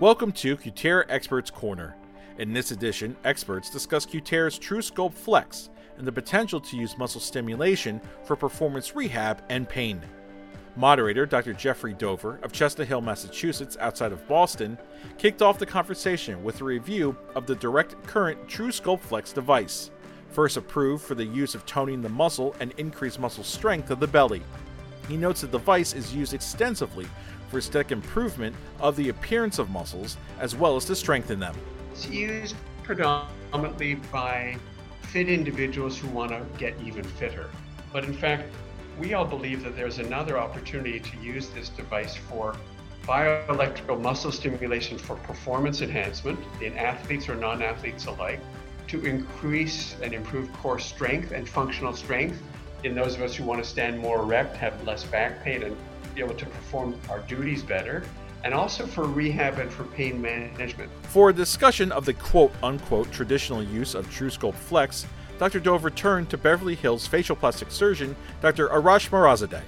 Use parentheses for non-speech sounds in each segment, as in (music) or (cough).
Welcome to Cutera Experts Corner. In this edition, experts discuss Cutera's TrueSculpt Flex and the potential to use muscle stimulation for performance rehab and pain. Moderator Dr. Jeffrey Dover of Chestnut Hill, Massachusetts, outside of Boston, kicked off the conversation with a review of the direct current TrueSculpt Flex device, first approved for the use of toning the muscle and increased muscle strength of the belly. He notes the device is used extensively for aesthetic improvement of the appearance of muscles as well as to strengthen them. It's used predominantly by fit individuals who want to get even fitter. But in fact, we all believe that there's another opportunity to use this device for bioelectrical muscle stimulation for performance enhancement in athletes or non athletes alike, to increase and improve core strength and functional strength in those of us who want to stand more erect, have less back pain, and be able to perform our duties better, and also for rehab and for pain management. For a discussion of the quote unquote traditional use of TrueSculpt Flex, Dr. Dover turned to Beverly Hills facial plastic surgeon Dr. Arash Moradzadeh.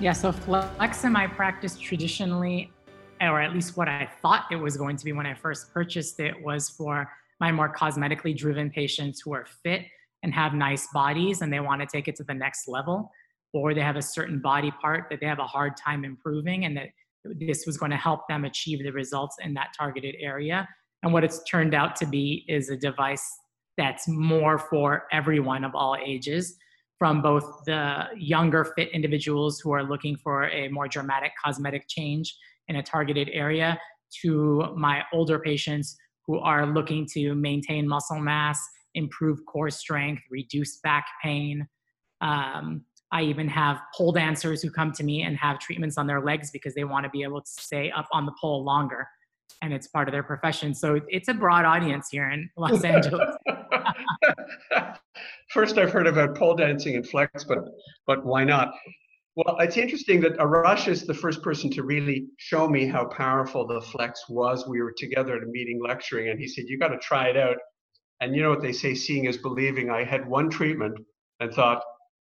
Yeah, so Flex in my practice traditionally, or at least what I thought it was going to be when I first purchased it, was for my more cosmetically driven patients who are fit and have nice bodies and they want to take it to the next level, or they have a certain body part that they have a hard time improving and that this was going to help them achieve the results in that targeted area. And what it's turned out to be is a device that's more for everyone of all ages, from both the younger fit individuals who are looking for a more dramatic cosmetic change in a targeted area to my older patients who are looking to maintain muscle mass, improve core strength, reduce back pain. Um, I even have pole dancers who come to me and have treatments on their legs because they want to be able to stay up on the pole longer and it's part of their profession. So it's a broad audience here in Los (laughs) Angeles. First, I've heard about pole dancing and flex, but but why not? Well, it's interesting that Arash is the first person to really show me how powerful the flex was. We were together at a meeting lecturing, and he said, "You got to try it out." And you know what they say, seeing is believing. I had one treatment and thought,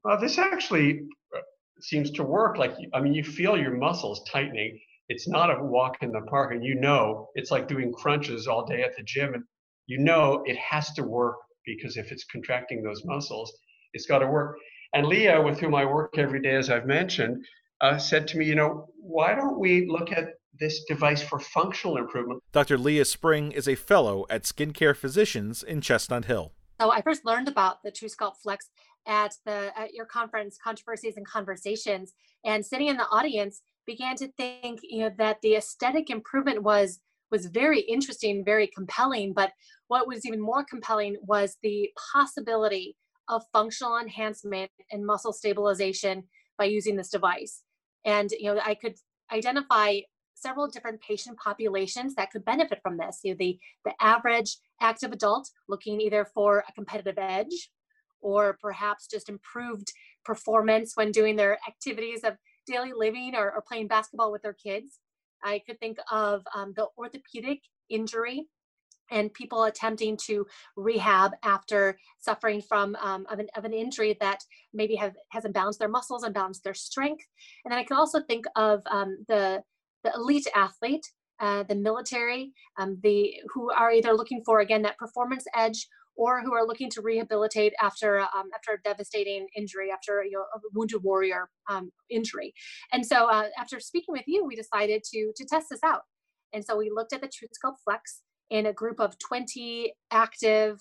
"Well, this actually uh, seems to work." Like, I mean, you feel your muscles tightening. It's not a walk in the park, and you know it's like doing crunches all day at the gym, and you know it has to work because if it's contracting those muscles, it's got to work. And Leah, with whom I work every day, as I've mentioned, uh, said to me, you know, why don't we look at this device for functional improvement? Dr. Leah Spring is a fellow at Skincare Physicians in Chestnut Hill. So I first learned about the TrueSculpt Flex at the at your conference, Controversies and Conversations, and sitting in the audience, began to think, you know, that the aesthetic improvement was was very interesting, very compelling. But what was even more compelling was the possibility of functional enhancement and muscle stabilization by using this device. And you know, I could identify several different patient populations that could benefit from this. You know, the the average active adult looking either for a competitive edge or perhaps just improved performance when doing their activities of daily living or, or playing basketball with their kids. I could think of um, the orthopedic injury and people attempting to rehab after suffering from um, of, an, of an injury that maybe have has imbalanced their muscles, imbalanced their strength. And then I can also think of um, the the elite athlete, uh, the military, um, the who are either looking for again that performance edge or who are looking to rehabilitate after um, after a devastating injury, after you know, a wounded warrior um, injury. And so, uh, after speaking with you, we decided to to test this out. And so we looked at the TrueSculpt Flex in a group of 20 active,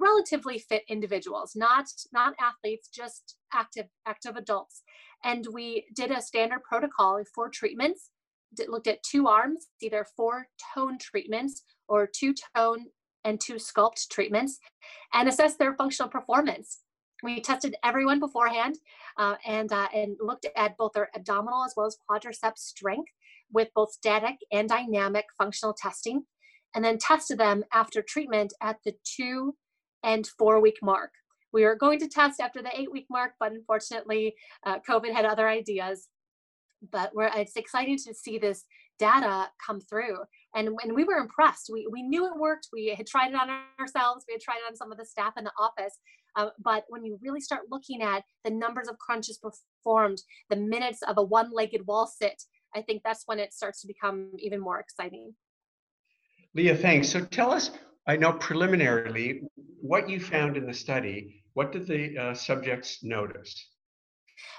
relatively fit individuals, not not athletes, just active active adults. And we did a standard protocol for treatments. looked at two arms, either four tone treatments or two tone and two sculpt treatments and assess their functional performance. We tested everyone beforehand uh, and, uh, and looked at both their abdominal as well as quadriceps strength with both static and dynamic functional testing, and then tested them after treatment at the two and four week mark. We were going to test after the eight week mark, but unfortunately, uh, COVID had other ideas. But it's exciting to see this data come through and when we were impressed we, we knew it worked we had tried it on ourselves we had tried it on some of the staff in the office uh, but when you really start looking at the numbers of crunches performed the minutes of a one-legged wall sit i think that's when it starts to become even more exciting Leah, thanks. So tell us, I know preliminarily, what you found in the study. What did the uh, subjects notice?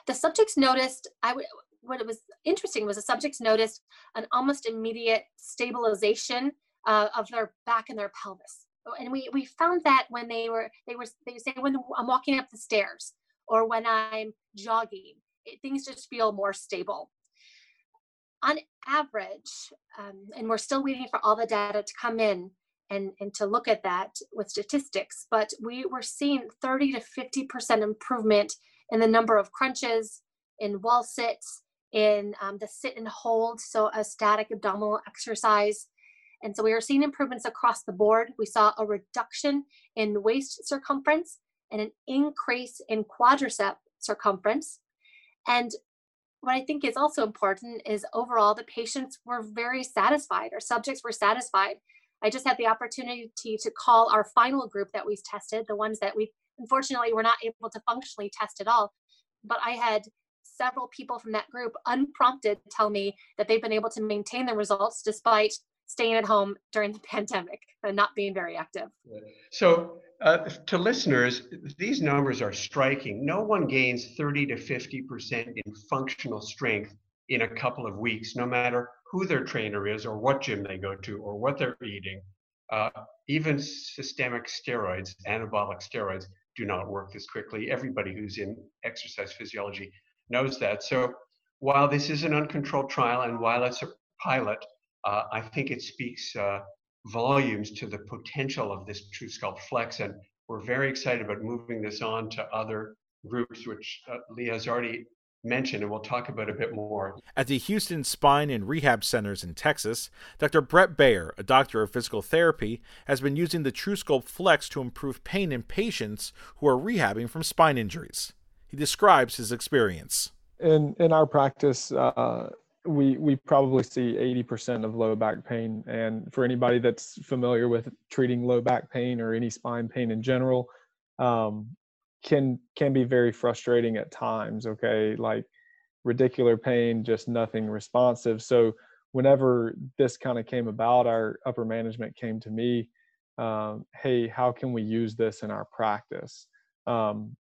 The subjects noticed, I would, what it was interesting was the subjects noticed an almost immediate stabilization uh, of their back and their pelvis. And we, we found that when they were, they were, they say when I'm walking up the stairs or when I'm jogging, it, things just feel more stable. On average, um, and we're still waiting for all the data to come in and, and to look at that with statistics, but we were seeing 30 to 50% improvement in the number of crunches, in wall sits, in um, the sit and hold, so a static abdominal exercise. And so we are seeing improvements across the board. We saw a reduction in waist circumference and an increase in quadricep circumference. And what I think is also important is overall the patients were very satisfied, our subjects were satisfied. I just had the opportunity to call our final group that we tested, the ones that we unfortunately were not able to functionally test at all. But I had several people from that group unprompted tell me that they've been able to maintain the results despite staying at home during the (laughs) pandemic and not being very active. So, uh, to listeners, these numbers are striking. No one gains 30 to 50% in functional strength in a couple of weeks, no matter who their trainer is or what gym they go to or what they're eating. Uh, even systemic steroids, anabolic steroids, do not work this quickly. Everybody who's in exercise physiology knows that. So while this is an uncontrolled trial and while it's a pilot, uh, I think it speaks uh, volumes to the potential of this TrueSculpt Flex. And we're very excited about moving this on to other groups, which uh, Leah has already mentioned, and we'll talk about a bit more. At the Houston Spine and Rehab Centers in Texas, Dr. Brett Bayer, a doctor of physical therapy, has been using the TrueSculpt Flex to improve pain in patients who are rehabbing from spine injuries. He describes his experience. In in our practice, uh, we we probably see 80% of low back pain. And for anybody that's familiar with treating low back pain or any spine pain in general um, can can be very frustrating at times okay? Like radicular pain just nothing responsive. So whenever this kind of came about our upper management came to me um, hey how can we use this in our practice? Um,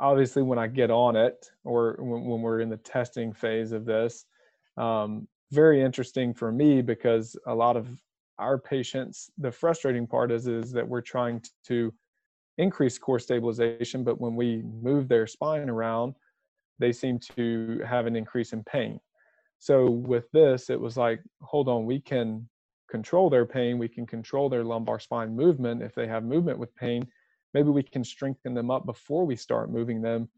obviously when i get on it or when, when we're in the testing phase of this um, very interesting for me because a lot of our patients the frustrating part is is that we're trying to increase core stabilization but when we move their spine around they seem to have an increase in pain. So with this it was like hold on we can control their pain we can control their lumbar spine movement if they have movement with pain maybe we can strengthen them up before we start moving them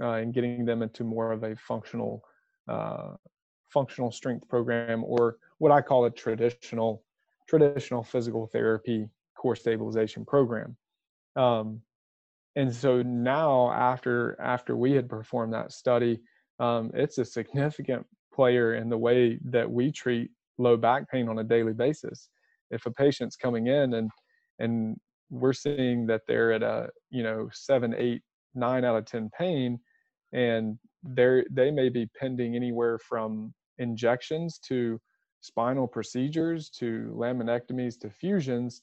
uh, and getting them into more of a functional uh, functional strength program or what I call a traditional traditional physical therapy core stabilization program. Um, and so now after after we had performed that study, um, it's a significant player in the way that we treat low back pain on a daily basis. If a patient's coming in and and we're seeing that they're at a you know seven, eight, nine out of ten pain, and they're they may be pending anywhere from injections to spinal procedures to laminectomies to fusions,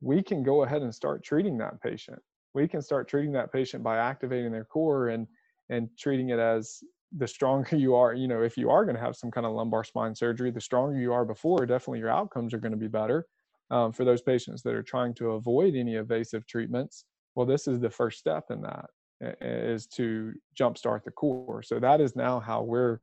we can go ahead and start treating that patient. We can start treating that patient by activating their core and and treating it as the stronger (laughs) you are, you know, if you are going to have some kind of lumbar spine surgery, the stronger you are before, definitely your outcomes are going to be better. Um, for those patients that are trying to avoid any evasive treatments, well, this is the first step in that is to jumpstart the core. So that is now how we're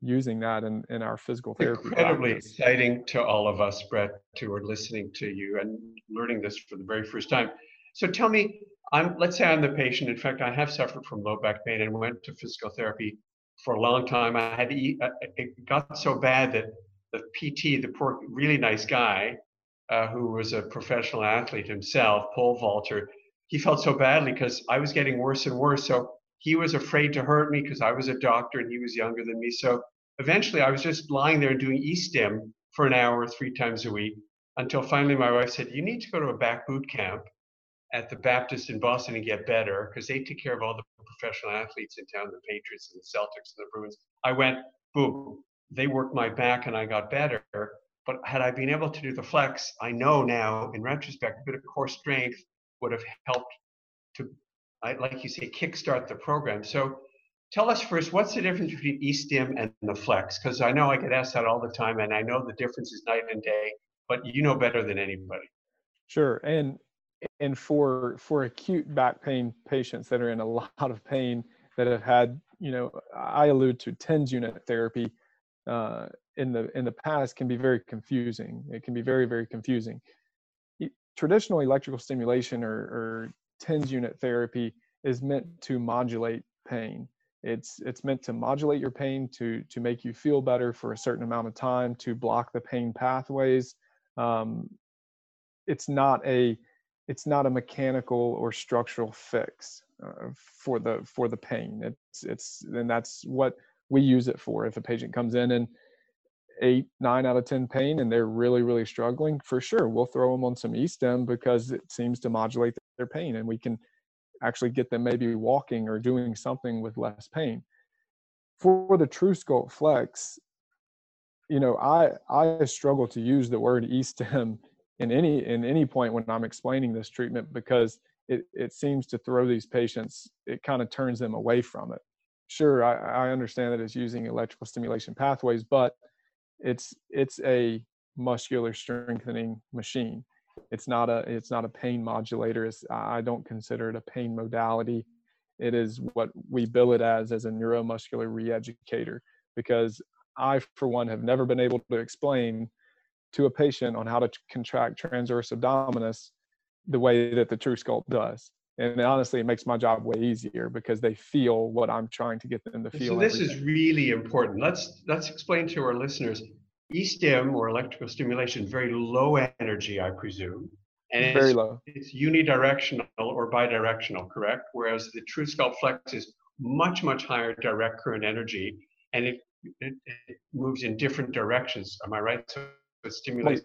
using that in, in our physical therapy. Incredibly practice. exciting to all of us, Brett, who are listening to you and learning this for the very first time. So tell me, I'm let's say I'm the patient. In fact, I have suffered from low back pain and went to physical therapy for a long time. I had to eat, uh, it got so bad that the PT, the poor, really nice guy, uh, who was a professional athlete himself, pole vaulter, he felt so badly because I was getting worse and worse. So he was afraid to hurt me because I was a doctor and he was younger than me. So eventually I was just lying there doing E-stim for an hour three times a week until finally my wife said, You need to go to a back boot camp at the Baptist in Boston and get better because they take care of all the professional athletes in town, the Patriots and the Celtics and the Bruins. I went, boom, they worked my back and I got better. But had I been able to do the flex, I know now in retrospect, a bit of core strength would have helped to, like you say, kickstart the program. So tell us first, what's the difference between E-stim and the flex? Because I know I get asked that all the time, and I know the difference is night and day, but you know better than anybody. Sure, and and for for acute back pain patients that are in a lot of pain that have had, you know, I allude to TENS unit therapy uh, in the in the past can be very confusing. It can be very very confusing. Traditional electrical stimulation or, or TENS unit therapy is meant to modulate pain. It's it's meant to modulate your pain to to make you feel better for a certain amount of time to block the pain pathways. Um, it's not a it's not a mechanical or structural fix uh, for the for the pain. It's it's and that's what we use it for. If a patient comes in and eight, nine out of 10 pain and they're really, really struggling, for sure, we'll throw them on some E-stim because it seems to modulate their pain and we can actually get them maybe walking or doing something with less pain. For the TrueSculpt Flex, you know, I I struggle to use the word E-stim in any in any point when I'm explaining this treatment because it, it seems to throw these patients, it kind of turns them away from it. Sure, I, I understand that it's using electrical stimulation pathways, but it's it's a muscular strengthening machine. It's not a it's not a pain modulator. It's, i don't consider it a pain modality. It is what we bill it as as a neuromuscular reeducator because i for one have never been able to explain to a patient on how to contract transverse abdominis the way that the true TrueSculpt does and honestly it makes my job way easier because they feel what i'm trying to get them to feel so this is really important. Let's let's explain to our listeners e-stim or electrical stimulation very low energy i presume and it's, very low. it's unidirectional or bidirectional correct? Whereas the TrueSculpt flex is much much higher direct current energy and it, it, it moves in different directions. Am i right? So it stimulates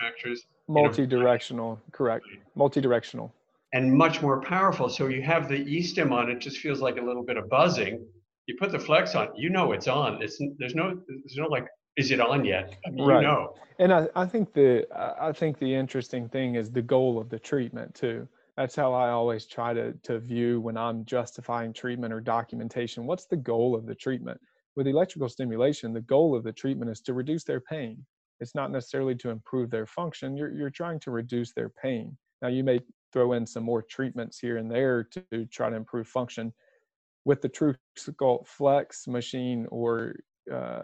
factors multi-directional correct. multi-directional and much more powerful. So you have the e-stim on, it just feels like a little bit of buzzing. You put the flex on, you know it's on. It's there's no there's no like, is it on yet? I mean, right. You know. And I, I think the I think the interesting thing is the goal of the treatment too. That's how I always try to to view when I'm justifying treatment or documentation. What's the goal of the treatment? With electrical stimulation, the goal of the treatment is to reduce their pain. It's not necessarily to improve their function. You're you're trying to reduce their pain. Now you may throw in some more treatments here and there to try to improve function. With the True Sculpt Flex machine or uh,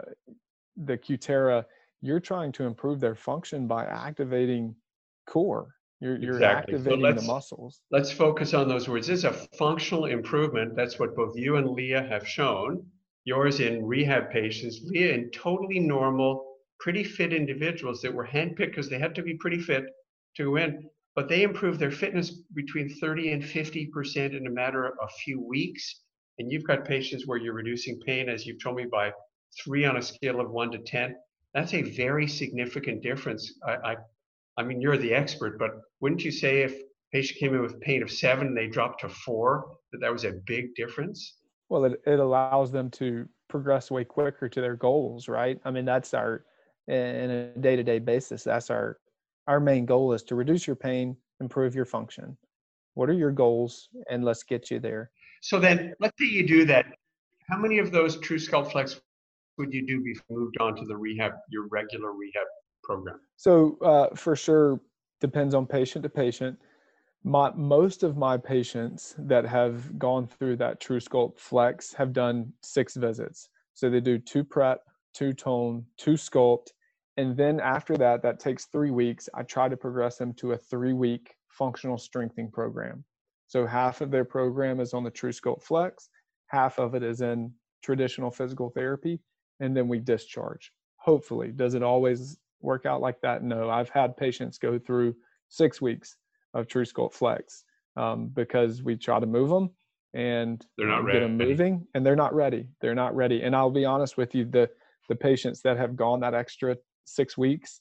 the Cutera, you're trying to improve their function by activating core. You're, you're exactly. activating so the muscles. Let's focus on those words. This is a functional improvement. That's what both you and Leah have shown. Yours in rehab patients, Leah in totally normal, pretty fit individuals that were handpicked because they had to be pretty fit to go in but they improve their fitness between 30 and 50% in a matter of a few weeks. And you've got patients where you're reducing pain, as you've told me, by three on a scale of one to 10. That's a very significant difference. I, I, I mean, you're the expert, but wouldn't you say if patient came in with pain of seven and they dropped to four, that that was a big difference? Well, it, it allows them to progress way quicker to their goals, right? I mean, that's our, in a day to day basis, that's our our main goal is to reduce your pain, improve your function. What are your goals? And let's get you there. So then, let's say you do that. How many of those True TrueSculpt Flex would you do before you moved on to the rehab, your regular rehab program? So uh, for sure, depends on patient to patient. My, most of my patients that have gone through that TrueSculpt Flex have done six visits. So they do two prep, two tone, two sculpt, and then after that, that takes three weeks. I try to progress them to a three week functional strengthening program. So half of their program is on the TrueSculpt Flex, half of it is in traditional physical therapy, and then we discharge. Hopefully, does it always work out like that? No, I've had patients go through six weeks of TrueSculpt Flex um, because we try to move them and they're not get them moving, and they're not ready. They're not ready. And I'll be honest with you, the the patients that have gone that extra six weeks,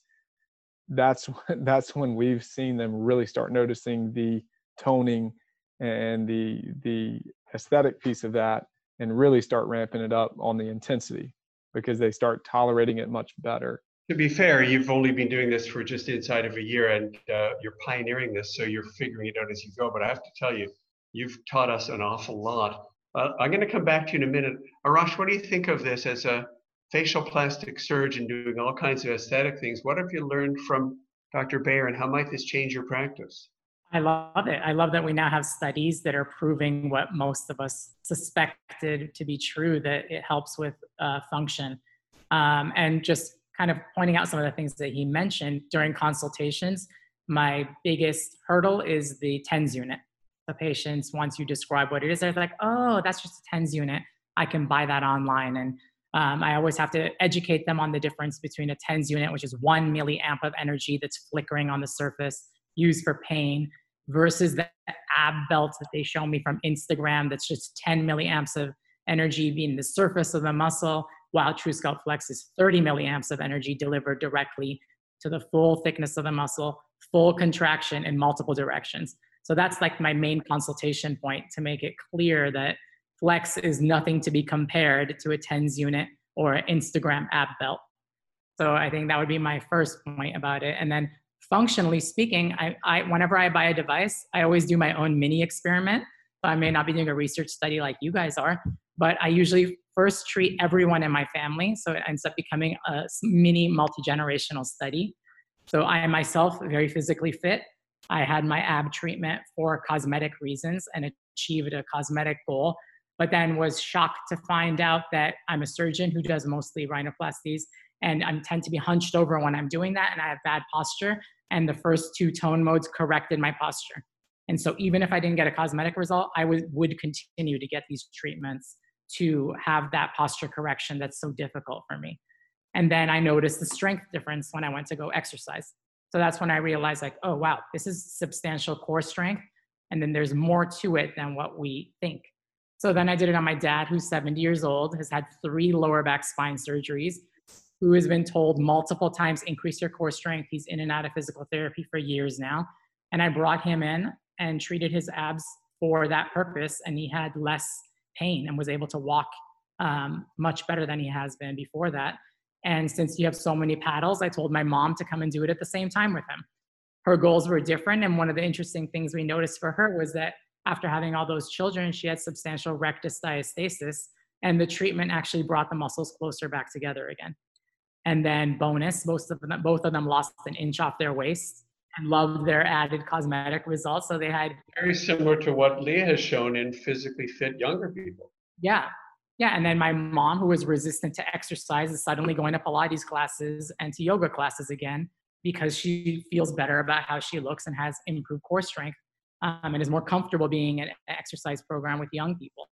that's (laughs) that's when we've seen them really start noticing the toning and the the aesthetic piece of that and really start ramping it up on the intensity because they start tolerating it much better to be fair, you've only been doing this for just inside of a year and uh, you're pioneering this, so you're figuring it out as you go. But I have to tell you, you've taught us an awful lot. Uh, I'm going to come back to you in a minute. Arash, what do you think of this as a facial plastic surgeon doing all kinds of aesthetic things? What have you learned from Dr. Bayer and how might this change your practice? I love it. I love that we now have studies that are proving what most of us suspected to be true that it helps with uh, function. Um, and just kind of pointing out some of the things that he mentioned during consultations, my biggest hurdle is the TENS unit. The patients, once you describe what it is, they're like, oh, that's just a TENS unit. I can buy that online. And um, I always have to educate them on the difference between a TENS unit, which is one milliamp of energy that's flickering on the surface, used for pain, versus the ab belt that they show me from Instagram that's just 10 milliamps of energy being the surface of the muscle, while TrueSculpt Flex is 30 milliamps of energy delivered directly to the full thickness of the muscle, full contraction in multiple directions. So that's like my main consultation point to make it clear that Flex is nothing to be compared to a TENS unit or Instagram ab belt. So I think that would be my first point about it. And then functionally speaking, I, I, whenever I buy a device, I always do my own mini experiment. So I may not be doing a research study like you guys are, but I usually first treat everyone in my family. So it ends up becoming a mini multi generational study. So I am myself very physically fit. I had my ab treatment for cosmetic reasons and achieved a cosmetic goal, but then was shocked to find out that I'm a surgeon who does mostly rhinoplasties and I tend to be hunched over when I'm doing that and I have bad posture and the first two tone modes corrected my posture. And so even if I didn't get a cosmetic result, I would, would continue to get these treatments to have that posture correction that's so difficult for me. And then I noticed the strength difference when I went to go exercise. So that's when I realized, like, oh, wow, this is substantial core strength. And then there's more to it than what we think. So then I did it on my dad, who's 70 years old, has had three lower back spine surgeries, who has been told multiple times increase your core strength. He's in and out of physical therapy for years now. And I brought him in and treated his abs for that purpose. And he had less pain and was able to walk um, much better than he has been before that. And since you have so many paddles, I told my mom to come and do it at the same time with him. Her goals were different. And one of the interesting things we noticed for her was that after having all those children, she had substantial rectus diastasis, and the treatment actually brought the muscles closer back together again. And then bonus, most of them, both of them lost an inch off their waist and loved their added cosmetic results. So they had very similar to what Leah has shown in physically fit younger people. Yeah. Yeah. And then my mom, who was resistant to exercise, is suddenly going to Pilates classes and to yoga classes again because she feels better about how she looks and has improved core strength um, and is more comfortable being an exercise program with young people.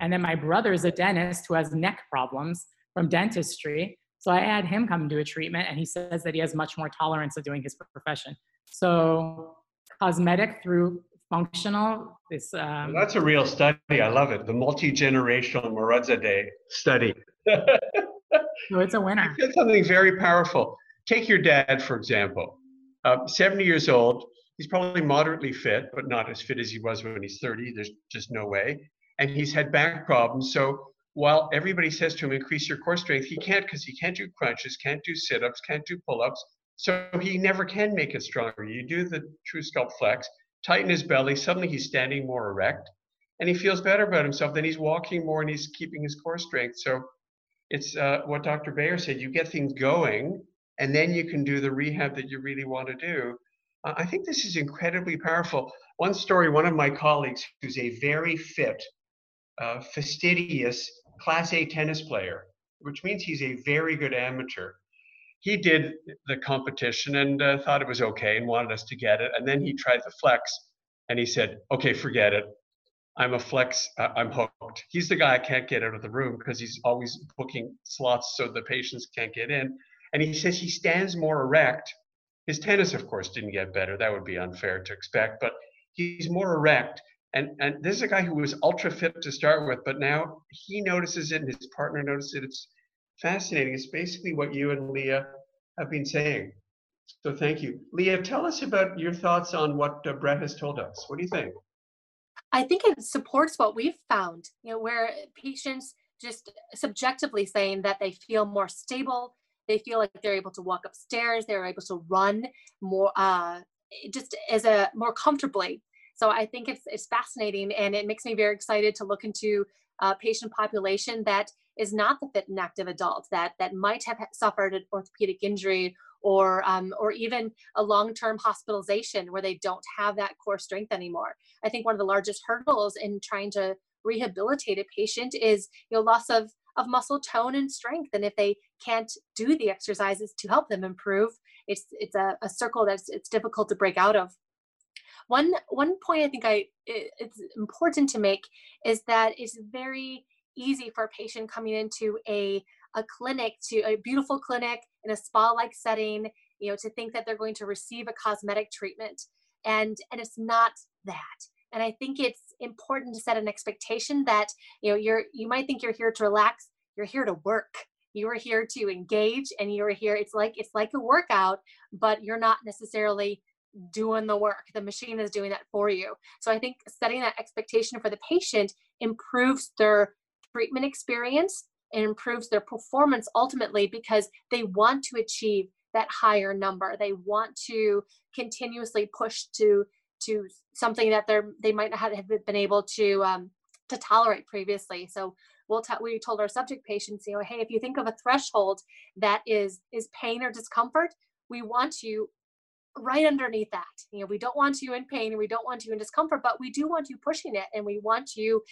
And then my brother is a dentist who has neck problems from dentistry. So I had him come do a treatment, and he says that he has much more tolerance of doing his profession. So cosmetic through functional is. Um, well, that's a real study. I love it. The multi generational Moradzadeh study. (laughs) so it's a winner. It's something very powerful. Take your dad, for example. Uh, 70 years old. He's probably moderately fit, but not as fit as he was when he's 30. There's just no way. And he's had back problems. So while everybody says to him, increase your core strength, he can't because he can't do crunches, can't do sit ups, can't do pull ups. So he never can make it stronger. You do the TrueSculpt Flex, tighten his belly, suddenly he's standing more erect and he feels better about himself. Then he's walking more and he's keeping his core strength. So it's uh, what Dr. Bayer said you get things going and then you can do the rehab that you really want to do. Uh, I think this is incredibly powerful. One story, one of my colleagues who's a very fit, uh, fastidious Class A tennis player, which means he's a very good amateur. He did the competition and uh, thought it was okay and wanted us to get it. And then he tried the flex and he said, okay, forget it. I'm a flex, uh, I'm hooked. He's the guy I can't get out of the room because he's always booking slots so the patients can't get in. And he says he stands more erect. His tennis, of course, didn't get better. That would be unfair to expect, but he's more erect and, and this is a guy who was ultra fit to start with, but now he notices it and his partner notices it. It's fascinating. It's basically what you and Leah have been saying. So thank you. Leah, tell us about your thoughts on what uh, Brett has told us. What do you think? I think it supports what we've found, you know, where patients just subjectively saying that they feel more stable, they feel like they're able to walk upstairs they're able to run more uh, just as a more comfortably so i think it's, it's fascinating and it makes me very excited to look into a patient population that is not the fit and active adult that that might have suffered an orthopedic injury or um, or even a long-term hospitalization where they don't have that core strength anymore. I think one of the largest hurdles in trying to rehabilitate a patient is you know loss of of muscle tone and strength and if they can't do the exercises to help them improve it's it's a, a circle that's it's difficult to break out of. One one point i think i it, it's important to make is that it's very easy for a patient coming into a a clinic to a beautiful clinic in a spa like setting you know to think that they're going to receive a cosmetic treatment and and it's not that. And i think it's important to set an expectation that you know you're you might think you're here to relax. You're here to work. You are here to engage and you're here it's like it's like a workout but you're not necessarily doing the work. The machine is doing that for you. So i think setting that expectation for the patient improves their treatment experience and improves their performance ultimately because they want to achieve that higher number. They want to continuously push to to something that they're they might not have been able to um, to tolerate previously. So we'll t- we told our subject patients you know hey if you think of a threshold that is is pain or discomfort we want you right underneath that. You know we don't want you in pain and we don't want you in discomfort but we do want you pushing it and we want you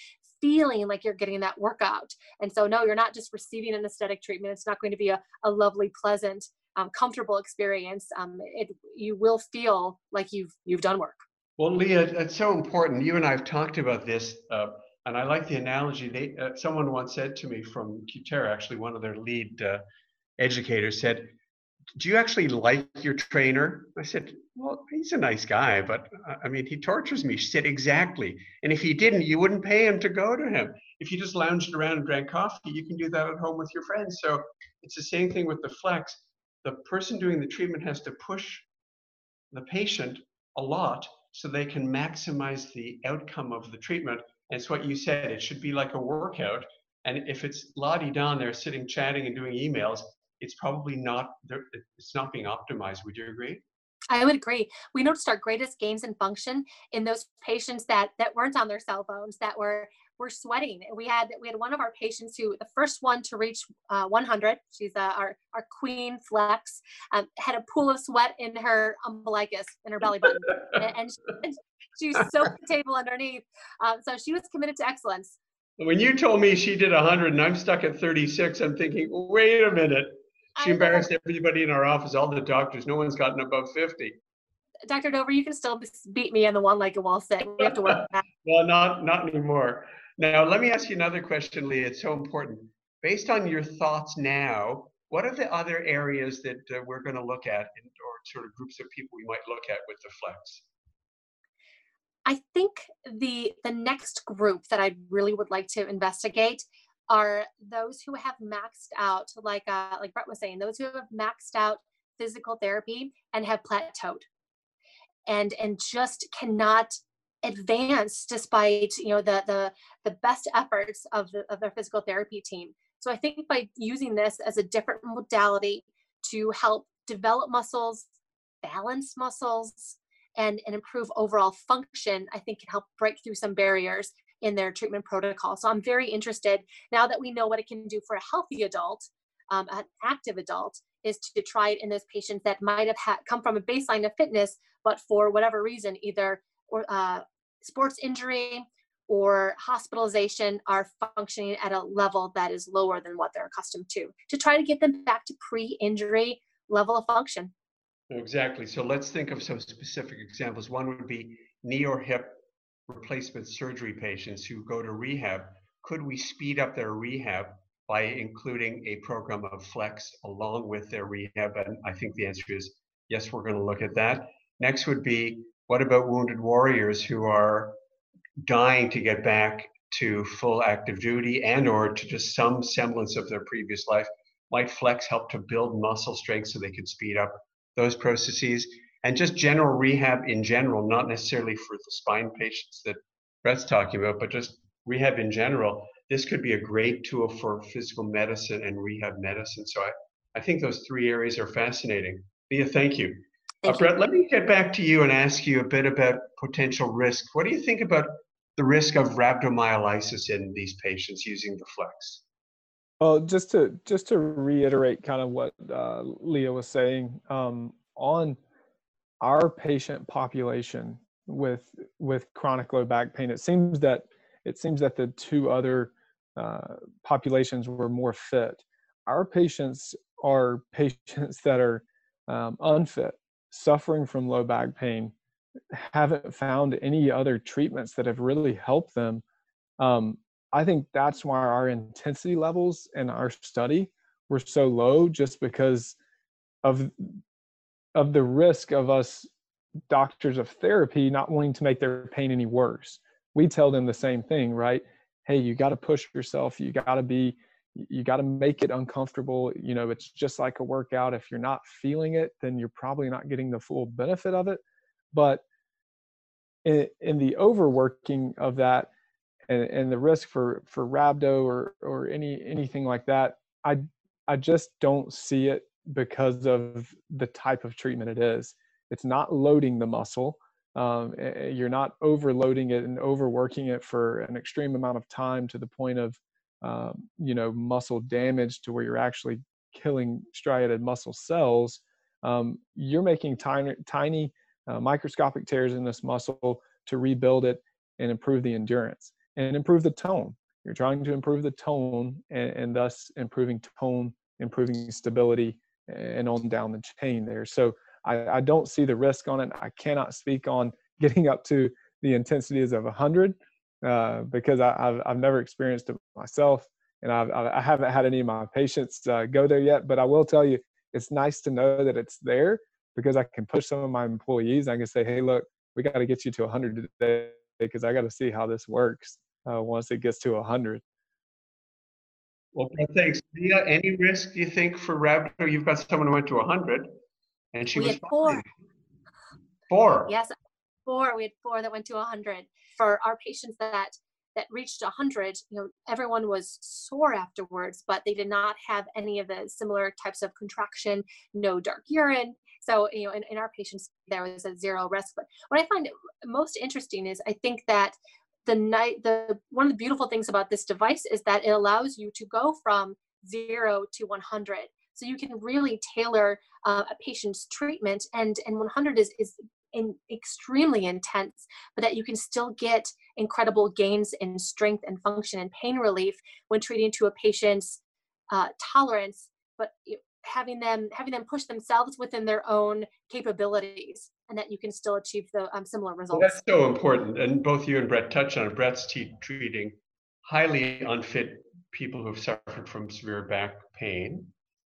feeling like you're getting that workout. And so no you're not just receiving an aesthetic treatment. It's not going to be a, a lovely pleasant um, comfortable experience. Um, it, you will feel like you've you've done work well, Leah, it's so important. You and I have talked about this, uh, and I like the analogy. They, uh, someone once said to me from Cutera, actually, one of their lead uh, educators said, "Do you actually like your trainer?" I said, "Well, he's a nice guy, but uh, I mean, he tortures me." She said, "Exactly. And if he didn't, you wouldn't pay him to go to him. If you just lounged around and drank coffee, you can do that at home with your friends." So it's the same thing with the flex. The person doing the treatment has to push the patient a lot so they can maximize the outcome of the treatment. And it's what you said, it should be like a workout. And if it's Lottie down there sitting chatting and doing emails, it's probably not it's not being optimized. Would you agree? I would agree. We noticed our greatest gains in function in those patients that that weren't on their cell phones, that were were sweating. We had we had one of our patients who the first one to reach uh, 100. She's uh, our our queen flex. Um, had a pool of sweat in her umbilicus in her belly button, and, (laughs) and, she, she soaked the table underneath. Um, so she was committed to excellence. When you told me she did 100 and I'm stuck at 36, I'm thinking, wait a minute. She embarrassed everybody in our office, all the doctors. No one's gotten above 50. Dr. Dover, you can still beat me in the one-legged wall sit. We have to work. (laughs) well, not not anymore. Now, let me ask you another question, Lee. It's so important. Based on your thoughts now, what are the other areas that uh, we're going to look at, in, or sort of groups of people we might look at with the flex? I think the the next group that I really would like to investigate are those who have maxed out, like uh, like Brett was saying, those who have maxed out physical therapy and have plateaued, and and just cannot advance despite you know the the the best efforts of the of their physical therapy team. So I think by using this as a different modality to help develop muscles, balance muscles, and, and improve overall function, I think can help break through some barriers in their treatment protocol. So I'm very interested now that we know what it can do for a healthy adult, um, an active adult, is to try it in those patients that might have had, come from a baseline of fitness, but for whatever reason, either or uh, sports injury or hospitalization are functioning at a level that is lower than what they're accustomed to, to try to get them back to pre-injury level of function. Exactly. So let's think of some specific examples. One would be knee or hip replacement surgery patients who go to rehab. Could we speed up their rehab by including a program of flex along with their rehab? And I think the answer is yes, we're going to look at that. Next would be what about wounded warriors who are dying to get back to full active duty and or to just some semblance of their previous life? Might flex help to build muscle strength so they could speed up those processes? And just general rehab in general, not necessarily for the spine patients that Brett's talking about, but just rehab in general. This could be a great tool for physical medicine and rehab medicine. So I, I think those three areas are fascinating. Leah, thank you. Thank uh. Brett, let me get back to you and ask you a bit about potential risk. What do you think about the risk of rhabdomyolysis in these patients using the flex? Well, just to just to reiterate kind of what uh, Leah was saying um, on our patient population with with chronic low back pain, it seems that it seems that the two other uh, populations were more fit. Our patients are patients that are um, unfit, suffering from low back pain, haven't found any other treatments that have really helped them. Um, I think that's why our intensity levels in our study were so low, just because of of the risk of us doctors of therapy not wanting to make their pain any worse. We tell them the same thing, right? Hey, you got to push yourself. You got to be you got to make it uncomfortable. You know, it's just like a workout. If you're not feeling it, then you're probably not getting the full benefit of it. But in, in the overworking of that and, and the risk for, for rhabdo or, or any, anything like that, I, I just don't see it because of the type of treatment it is. It's not loading the muscle. Um, you're not overloading it and overworking it for an extreme amount of time to the point of um, you know muscle damage to where you're actually killing striated muscle cells um, you're making tiny tiny uh, microscopic tears in this muscle to rebuild it and improve the endurance and improve the tone. You're trying to improve the tone and, and thus improving tone improving stability and on down the chain there. So I, I don't see the risk on it. I cannot speak on getting up to the intensities of 100 uh, because I, have I've never experienced it myself, and I've, I haven't had any of my patients uh, go there yet. But I will tell you, it's nice to know that it's there because I can push some of my employees. I can say, "Hey, look, we got to get you to 100 today because I got to see how this works uh, once it gets to 100." Well, thanks. Leah, any risk do you think for rhabdo? You've got someone who went to 100, and she we was had four. Four. Yes, four. We had four that went to 100 for our patients that that reached 100 you know everyone was sore afterwards but they did not have any of the similar types of contraction no dark urine. So you know in, in our patients there was a zero risk. But what i find most interesting is i think that the night the one of the beautiful things about this device is that it allows you to go from zero to 100 so you can really tailor uh, a patient's treatment and and 100 is is in extremely intense, but that you can still get incredible gains in strength and function and pain relief when treating to a patient's uh, tolerance, but having them having them push themselves within their own capabilities, and that you can still achieve the um, similar results. Well, that's so important, and both you and Brett touched on it. Brett's t- treating highly unfit people who have suffered from severe back pain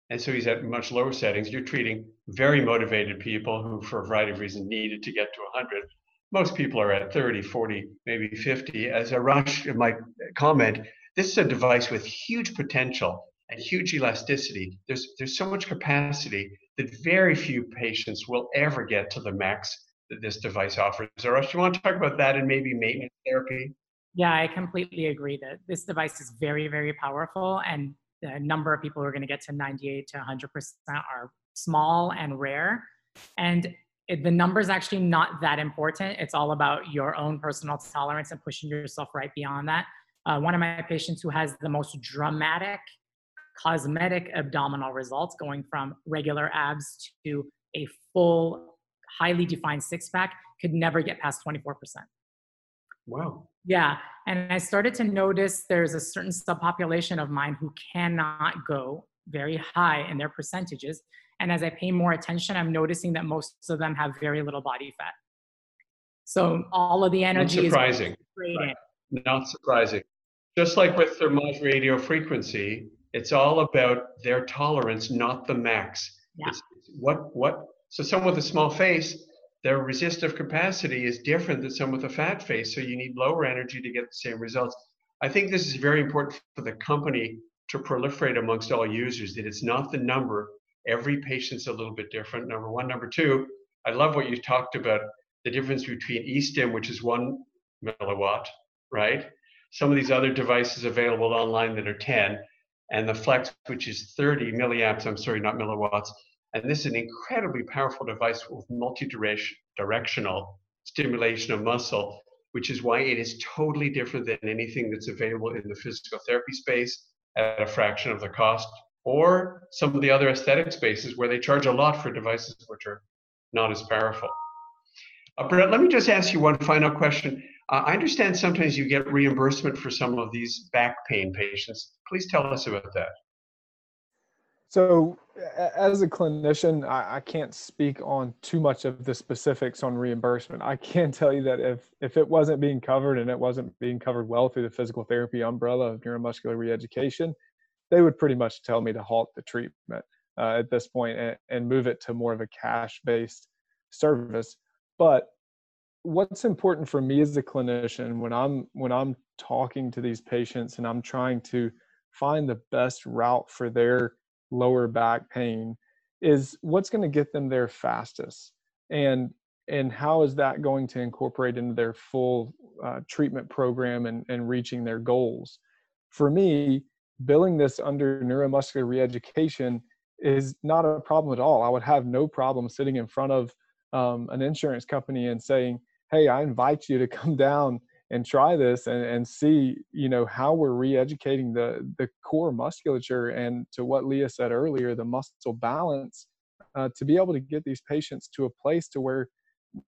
and so he's at much lower settings. You're treating very motivated people who, for a variety of reasons, needed to get to 100. Most people are at 30, 40, maybe 50. As Arash might comment, this is a device with huge potential and huge elasticity. There's, there's so much capacity that very few patients will ever get to the max that this device offers. Arash, you want to talk about that and maybe maintenance therapy? Yeah, I completely agree that this device is very, very powerful and the number of people who are going to get to 98 to 100% are small and rare. And it, the number is actually not that important. It's all about your own personal tolerance and pushing yourself right beyond that. Uh, one of my patients who has the most dramatic cosmetic abdominal results, going from regular abs to a full, highly defined six pack, could never get past 24%. Wow. Yeah. And I started to notice there's a certain subpopulation of mine who cannot go very high in their percentages. And as I pay more attention, I'm noticing that most of them have very little body fat. So all of the energy Not surprising. is right. Not surprising. Just like with Thermage radio frequency, it's all about their tolerance, not the max. Yeah. It's what what so someone with a small face their resistive capacity is different than some with a fat face. So you need lower energy to get the same results. I think this is very important for the company to proliferate amongst all users, that it's not the number. Every patient's a little bit different, number one. Number two, I love what you talked about, the difference between eStim, which is one milliwatt, right? Some of these other devices available online that are 10. and the Flex, which is 30 milliamps, I'm sorry, not milliwatts. And this is an incredibly powerful device with multi-directional stimulation of muscle, which is why it is totally different than anything that's available in the physical therapy space at a fraction of the cost, or some of the other aesthetic spaces where they charge a lot for devices which are not as powerful. Uh, Brett, let me just ask you one final question. Uh, I understand sometimes you get reimbursement for some of these back pain patients. Please tell us about that. So, as a clinician, I, I, can't speak on too much of the specifics on reimbursement. I can (laughs) tell you that if if it wasn't being covered and it wasn't being covered well through the physical therapy umbrella of neuromuscular reeducation, they would pretty much tell me to halt the treatment uh, at this point and, and move it to more of a cash-based service. But what's important for me as a clinician when i'm when i'm talking to these patients and i'm trying to find the best route for their lower back pain is what's going to get them there fastest. And and how is that going to incorporate into their full uh, treatment program and, and reaching their goals? For me billing this under neuromuscular reeducation is not a problem at all. I would have no problem sitting in front of um, an insurance company and saying hey i invite you to come (laughs) down and try this and, and see you know how we're re-educating the the core musculature and to what leah said earlier the muscle balance uh, to be able to get these patients to a place to where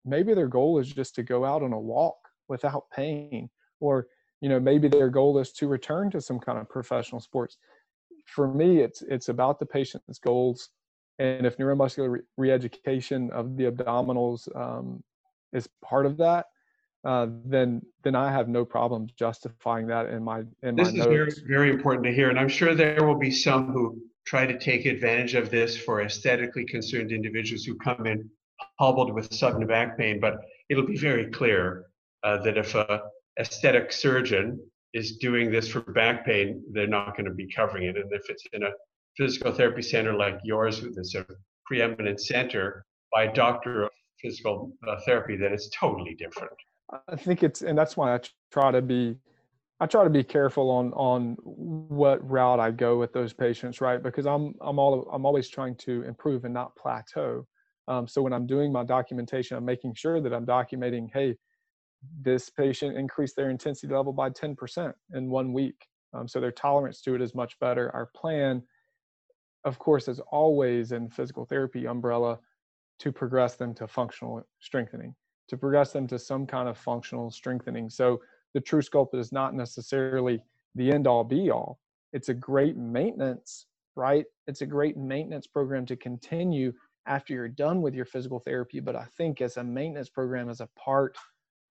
maybe their goal is just to go out on a walk without pain or you know maybe their goal is to return to some kind of professional sports. For me it's it's about the patient's goals and if neuromuscular re-education of the abdominals um, is part of that, uh, then then I have no problem justifying that in my in this my is very very important to hear, and I'm sure there will be some who try to take advantage of this for aesthetically concerned individuals who come in hobbled with sudden back pain. But it'll be very clear uh, that if a aesthetic surgeon is doing this for back pain, they're not going to be covering it. And if it's in a physical therapy center like yours, with this a preeminent center by a doctor of physical therapy, then it's totally different. I think it's, and that's why I try to be, I try to be careful on on what route I go with those patients, right? Because I'm I'm all I'm always trying to improve and not plateau. Um, so when I'm doing my documentation, I'm making sure that I'm documenting, hey, this patient increased their intensity level by 10% in one week. Um, so their tolerance to it is much better. Our plan, of course, is always in physical therapy umbrella to progress them to functional strengthening, to progress them to some kind of functional strengthening. So the true TrueSculpt is not necessarily the end all be all. It's a great maintenance, right? It's a great maintenance program to continue after you're done with your physical therapy. But I think as a maintenance program, as a part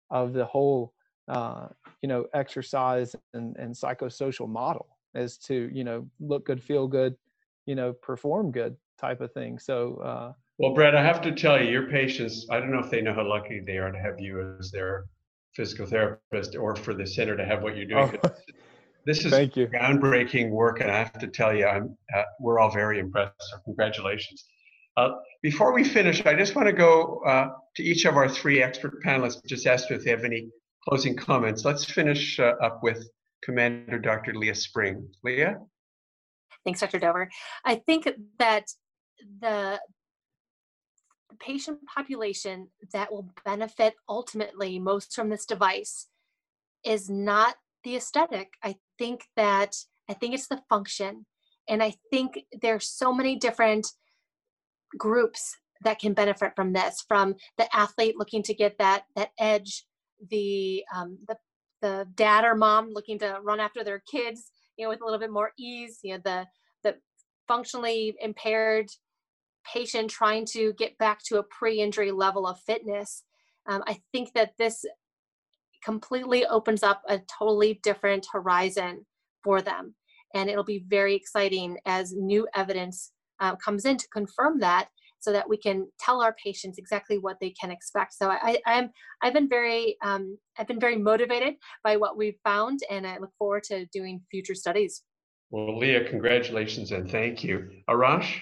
of the whole, uh, you know, exercise and, and psychosocial model is to, you know, look good, feel good, you know, perform good type of thing. So, uh, well, Brett, I have to tell you, your patients, I don't know if they know how lucky they are to have you as their physical therapist or for the center to have what you're doing. Oh, this is thank you. groundbreaking work, and I have to tell you, I'm, uh, we're all very impressed. So congratulations. Uh, before we finish, I just want to go uh, to each of our three expert panelists, just ask if they have any closing comments. Let's finish uh, up with Commander Dr. Leah Spring. Leah? Thanks, Dr. Dover. I think that the the patient population that will benefit ultimately most from this device is not the aesthetic. I think that I think it's the function. And I think there's so many different groups that can benefit from this, from the athlete looking to get that that edge, the um, the the dad or mom looking to run after their kids, you know, with a little bit more ease, you know, the the functionally impaired patient trying to get back to a pre-injury level of fitness. Um, I think that this completely opens up a totally different horizon for them. And it'll be very exciting as new evidence uh, comes in to confirm that so that we can tell our patients exactly what they can expect. So I, am I've been very um, I've been very motivated by what we've found, and I look forward to doing future studies. Well, Leah, congratulations and thank you. Arash.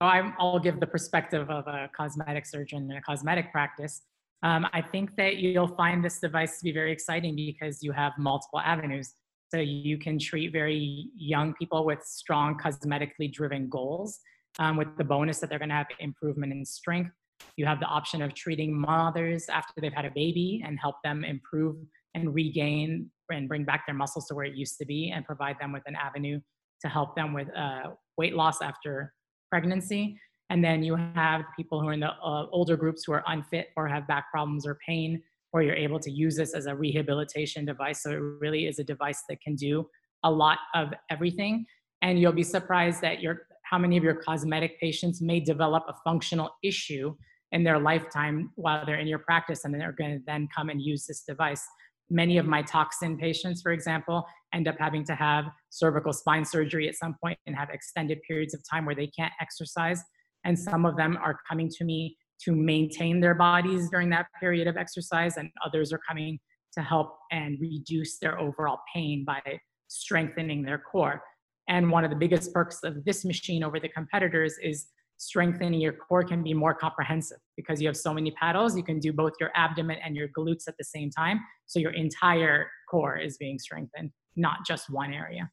I, will give the perspective of a cosmetic surgeon in a cosmetic practice. Um, I think that you'll find this device to be very exciting because you have multiple avenues. So you can treat very young people with strong cosmetically driven goals um, with the bonus that they're going to have improvement in strength. You have the option of treating mothers after they've had a baby and help them improve and regain and bring back their muscles to where it used to be and provide them with an avenue to help them with uh, weight loss after pregnancy. And then you have people who are in the uh, older groups who are unfit or have back problems or pain, or you're able to use this as a rehabilitation device. So it really is a device that can do a lot of everything. And you'll be surprised that your how many of your cosmetic patients may develop a functional issue in their lifetime while they're in your practice, and they're going to then come and use this device. Many of my toxin patients, for example, end up having to have cervical spine surgery at some point and have extended periods of time where they can't exercise. And some of them are coming to me to maintain their bodies during that period of exercise, and others are coming to help and reduce their overall pain by strengthening their core. And one of the biggest perks of this machine over the competitors is strengthening your core can be more comprehensive because you have so many paddles. You can do both your abdomen and your glutes at the same time. So your entire core is being strengthened, not just one area.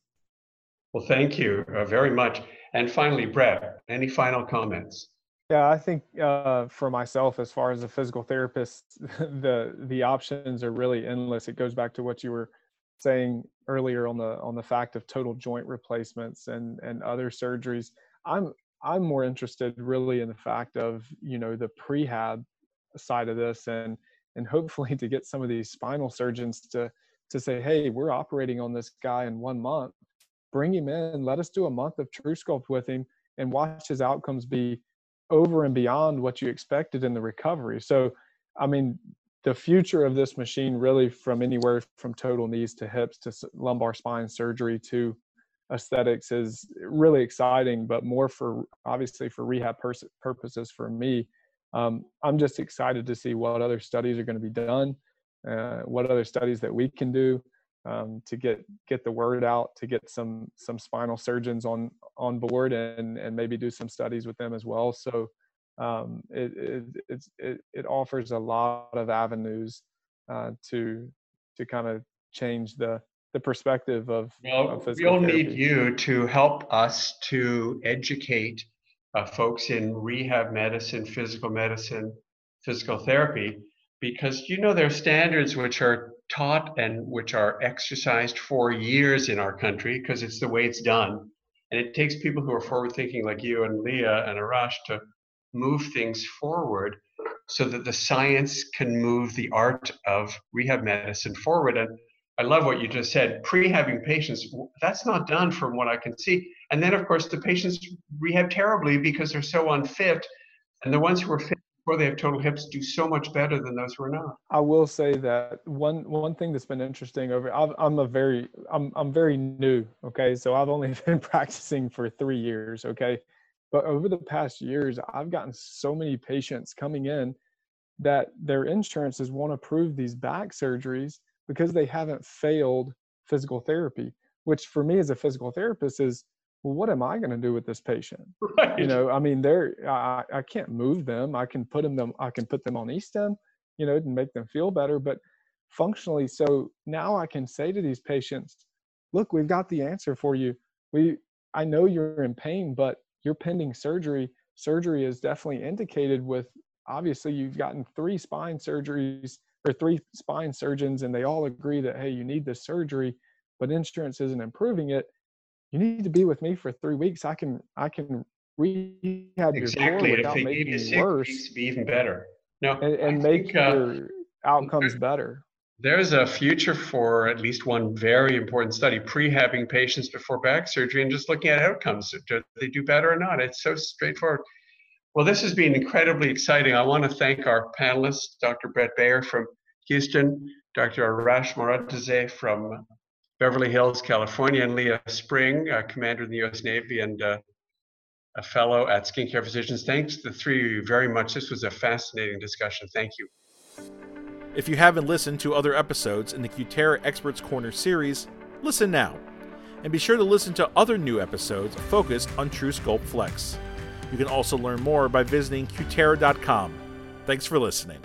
Well, thank you uh, very much. And finally, Brett, any final comments? Yeah, I think uh, for myself, as far as a physical therapist, (laughs) the the options are really endless. It goes back to what you were saying earlier on the on the fact of total joint replacements and and other surgeries. I'm I'm more interested really in the fact of you know the prehab side of this and and hopefully to get some of these spinal surgeons to to say, hey, we're operating on this guy in one month. Bring him in. Let us do a month of TrueSculpt with him and watch his outcomes be over and beyond what you expected in the recovery. So, I mean, the future of this machine really from anywhere from total knees to hips to lumbar spine surgery to aesthetics is really exciting, but more for obviously for rehab pers- purposes for me. Um, I'm just excited to see what other studies are going to be done, uh, what other studies that we can do um, to get get the word out, to get some some spinal surgeons on on board, and and maybe do some studies with them as well. So um, it, it it it offers a lot of avenues uh, to to kind of change the the perspective of, well, of we'll therapy. need you to help us to educate uh, folks in rehab medicine, physical medicine, physical therapy, because you know there are standards which are taught and which are exercised for years in our country because it's the way it's done. And it takes people who are forward thinking like you and Leah and Arash to move things forward so that the science can move the art of rehab medicine forward. And I love what you just said. Pre-having patients, that's not done from what I can see. And then, of course, the patients rehab terribly because they're so unfit. And the ones who are fit before they have total hips do so much better than those who are not. I will say that one one thing that's been interesting over i am a very I'm I'm very new. Okay, so I've only (laughs) been practicing for three years. Okay, but over the past years, I've gotten so many patients coming in that their insurances won't approve these back surgeries because they haven't failed physical therapy, which for me as a physical therapist is, well, what am I going to do with this patient? Right. You know, I mean, they're I, I can't move them. I can put them I can put them on e-stim, you know, and make them feel better, but functionally. So now I can say to these patients, look, we've got the answer for you. We I know you're in pain, but you're pending surgery. Surgery is definitely indicated with obviously you've gotten three spine surgeries or three spine surgeons and they all agree that hey you need this surgery but insurance isn't improving it you need to be with me for three weeks i can i can rehab exactly. your core without making it worse be even better no and, and make think, uh, your uh, outcomes better there's a future for at least one very important study prehabbing patients before back surgery and just looking at outcomes do they do better or not it's so straightforward well, this has been incredibly exciting. I want to thank our panelists, Dr. Brett Bayer from Houston, Dr. Arash Moradzadeh from Beverly Hills, California, and Leah Spring, uh, commander in the U.S. Navy and uh, a fellow at Skincare Physicians. Thanks to the three of you very much. This was a fascinating discussion. Thank you. If you haven't listened to other episodes in the Cutera Experts Corner series, listen now. And be sure to listen to other new episodes focused on TrueSculpt Flex. You can also learn more by visiting Cutera.com. Thanks for listening.